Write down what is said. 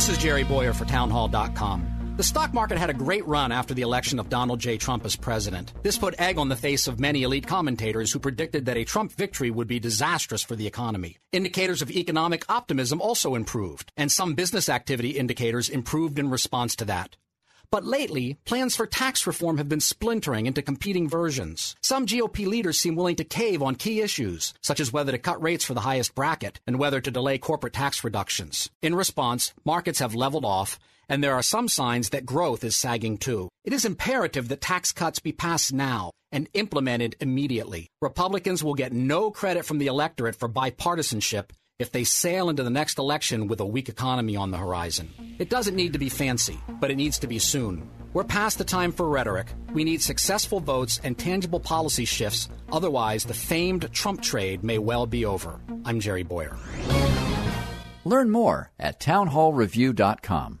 This is Jerry Bowyer for Townhall.com. The stock market had a great run after the election of Donald J. Trump as president. This put egg on the face of many elite commentators who predicted that a Trump victory would be disastrous for the economy. Indicators of economic optimism also improved, and some business activity indicators improved in response to that. But lately, plans for tax reform have been splintering into competing versions. Some GOP leaders seem willing to cave on key issues, such as whether to cut rates for the highest bracket and whether to delay corporate tax reductions. In response, markets have leveled off, and there are some signs that growth is sagging too. It is imperative that tax cuts be passed now and implemented immediately. Republicans will get no credit from the electorate for bipartisanship if they sail into the next election with a weak economy on the horizon. It doesn't need to be fancy, but it needs to be soon. We're past the time for rhetoric. We need successful votes and tangible policy shifts. Otherwise, the famed Trump trade may well be over. I'm Jerry Bowyer. Learn more at townhallreview.com.